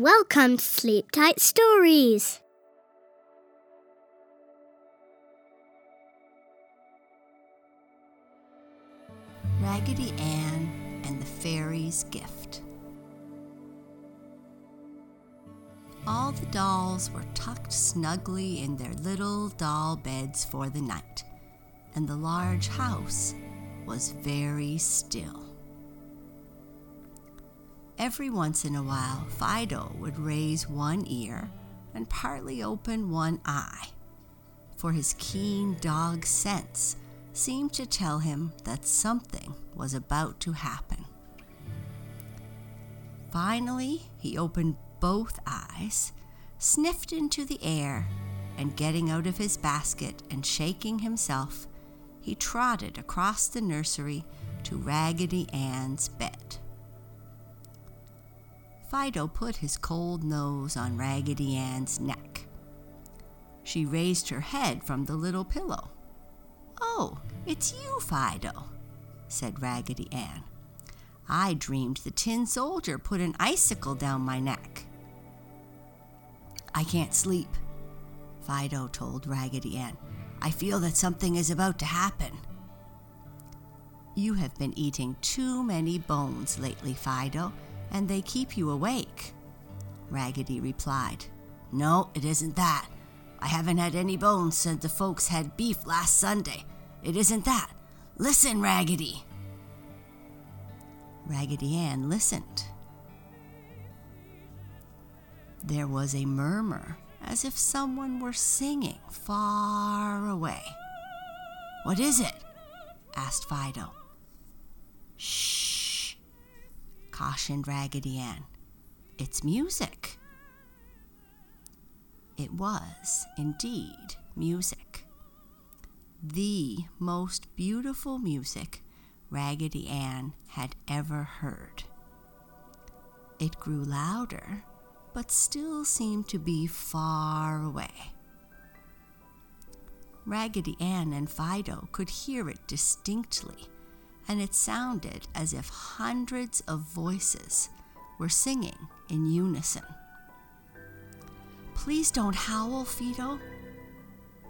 Welcome to Sleep Tight Stories. Raggedy Ann and the Fairy's Gift. All the dolls were tucked snugly in their little doll beds for the night, and the large house was very still. Every once in a while, Fido would raise one ear and partly open one eye, for his keen dog sense seemed to tell him that something was about to happen. Finally, he opened both eyes, sniffed into the air, and getting out of his basket and shaking himself, he trotted across the nursery to Raggedy Ann's bed. Fido put his cold nose on Raggedy Ann's neck. She raised her head from the little pillow. Oh, it's you, Fido, said Raggedy Ann. I dreamed the tin soldier put an icicle down my neck. I can't sleep, Fido told Raggedy Ann. I feel that something is about to happen. You have been eating too many bones lately, Fido, and they keep you awake. Raggedy replied, No, it isn't that. I haven't had any bones since the folks had beef last Sunday. It isn't that. Listen, Raggedy. Raggedy Ann listened. There was a murmur as if someone were singing far away. What is it? asked Fido. Shh, cautioned Raggedy Ann. It's music. It was indeed music. The most beautiful music Raggedy Ann had ever heard. It grew louder, but still seemed to be far away. Raggedy Ann and Fido could hear it distinctly, and it sounded as if hundreds of voices were singing in unison. Please don't howl, Fido,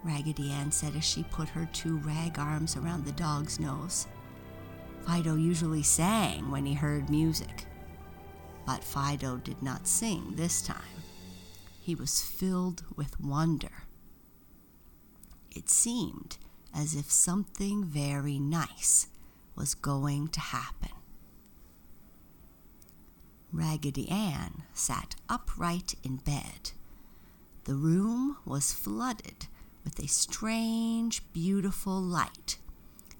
Raggedy Ann said as she put her two rag arms around the dog's nose. Fido usually sang when he heard music, but Fido did not sing this time. He was filled with wonder. It seemed as if something very nice was going to happen. Raggedy Ann sat upright in bed. The room was flooded with a strange, beautiful light,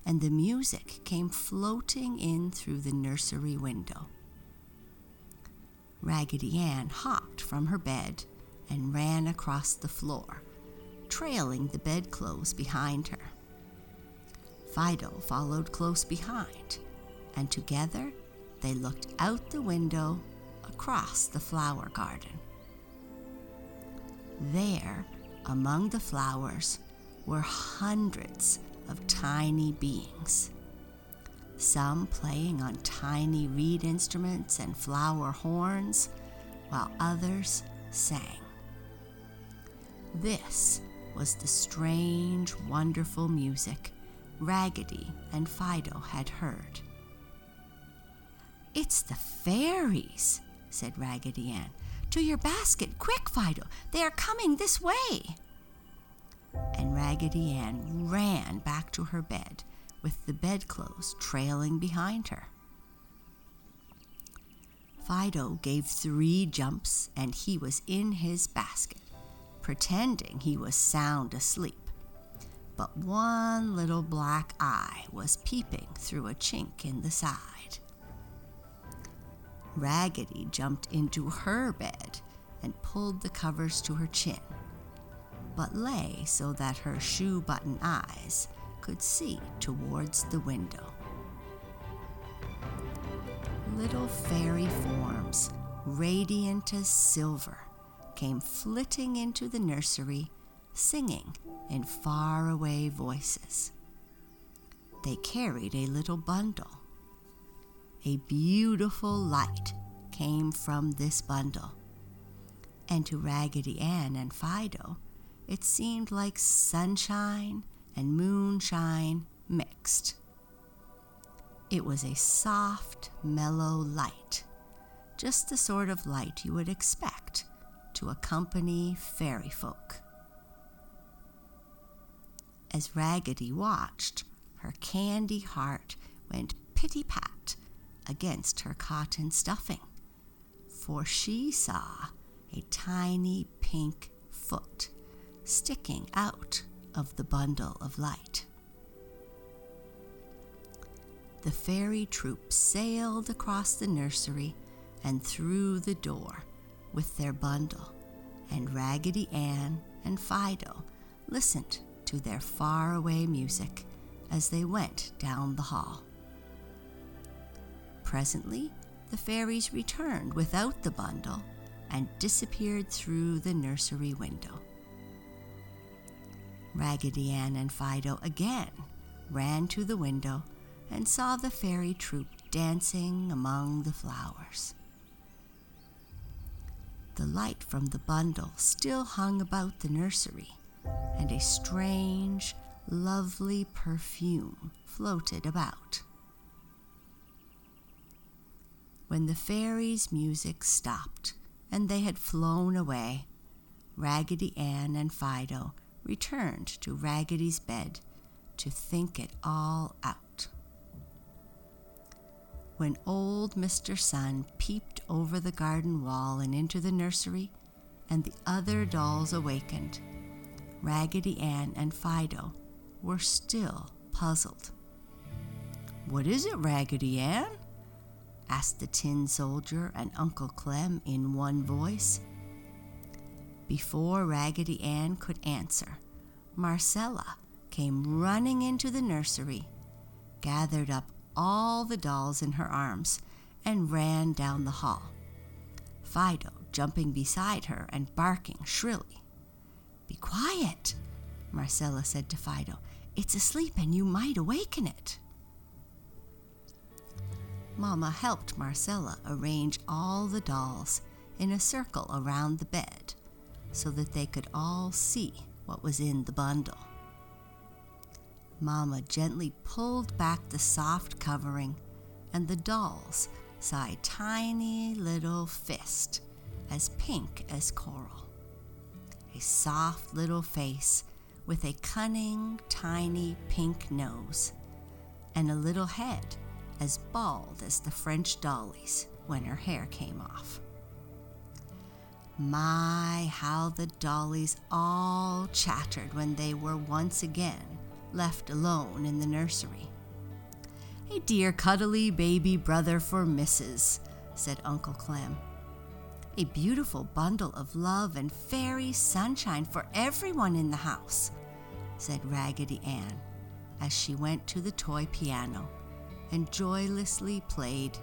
and the music came floating in through the nursery window. Raggedy Ann hopped from her bed and ran across the floor, trailing the bedclothes behind her. Fido followed close behind, and together they looked out the window across the flower garden. There, among the flowers, were hundreds of tiny beings, some playing on tiny reed instruments and flower horns, while others sang. This was the strange, wonderful music Raggedy and Fido had heard. It's the fairies, said Raggedy Ann. To your basket, quick, Fido! They are coming this way! And Raggedy Ann ran back to her bed with the bedclothes trailing behind her. Fido gave three jumps and he was in his basket, pretending he was sound asleep. But one little black eye was peeping through a chink in the side. Raggedy jumped into her bed and pulled the covers to her chin, but lay so that her shoe button eyes could see towards the window. Little fairy forms, radiant as silver, came flitting into the nursery, singing in faraway voices. They carried a little bundle a beautiful light came from this bundle, And to Raggedy Ann and Fido, it seemed like sunshine and moonshine mixed. It was a soft, mellow light, just the sort of light you would expect to accompany fairy folk. As Raggedy watched, her candy heart went pitty pat against her cotton stuffing, for she saw a tiny pink foot sticking out of the bundle of light. The fairy troop sailed across the nursery and through the door with their bundle, and Raggedy Ann and Fido listened to their faraway music as they went down the hall. Presently, the fairies returned without the bundle and disappeared through the nursery window. Raggedy Ann and Fido again ran to the window and saw the fairy troop dancing among the flowers. The light from the bundle still hung about the nursery, and a strange, lovely perfume floated about. When the fairies' music stopped and they had flown away, Raggedy Ann and Fido returned to Raggedy's bed to think it all out. When old Mr. Sun peeped over the garden wall and into the nursery, and the other dolls awakened, Raggedy Ann and Fido were still puzzled. What is it, Raggedy Ann? asked the tin soldier and Uncle Clem in one voice. Before Raggedy Ann could answer, Marcella came running into the nursery, gathered up all the dolls in her arms, and ran down the hall. Fido jumping beside her and barking shrilly. Be quiet, Marcella said to Fido. It's asleep and you might awaken it. Mamma helped Marcella arrange all the dolls in a circle around the bed so that they could all see what was in the bundle. Mamma gently pulled back the soft covering, and the dolls saw a tiny little fist as pink as coral. A soft little face with a cunning, tiny pink nose, and a little head as bald as the French dolly's when her hair came off. My, how the dollies all chattered when they were once again left alone in the nursery. A dear cuddly baby brother for Mrs., said Uncle Clem. A beautiful bundle of love and fairy sunshine for everyone in the house, said Raggedy Ann as she went to the toy piano and joylessly played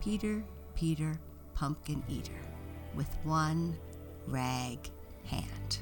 Peter, Peter, Pumpkin Eater with one rag hand.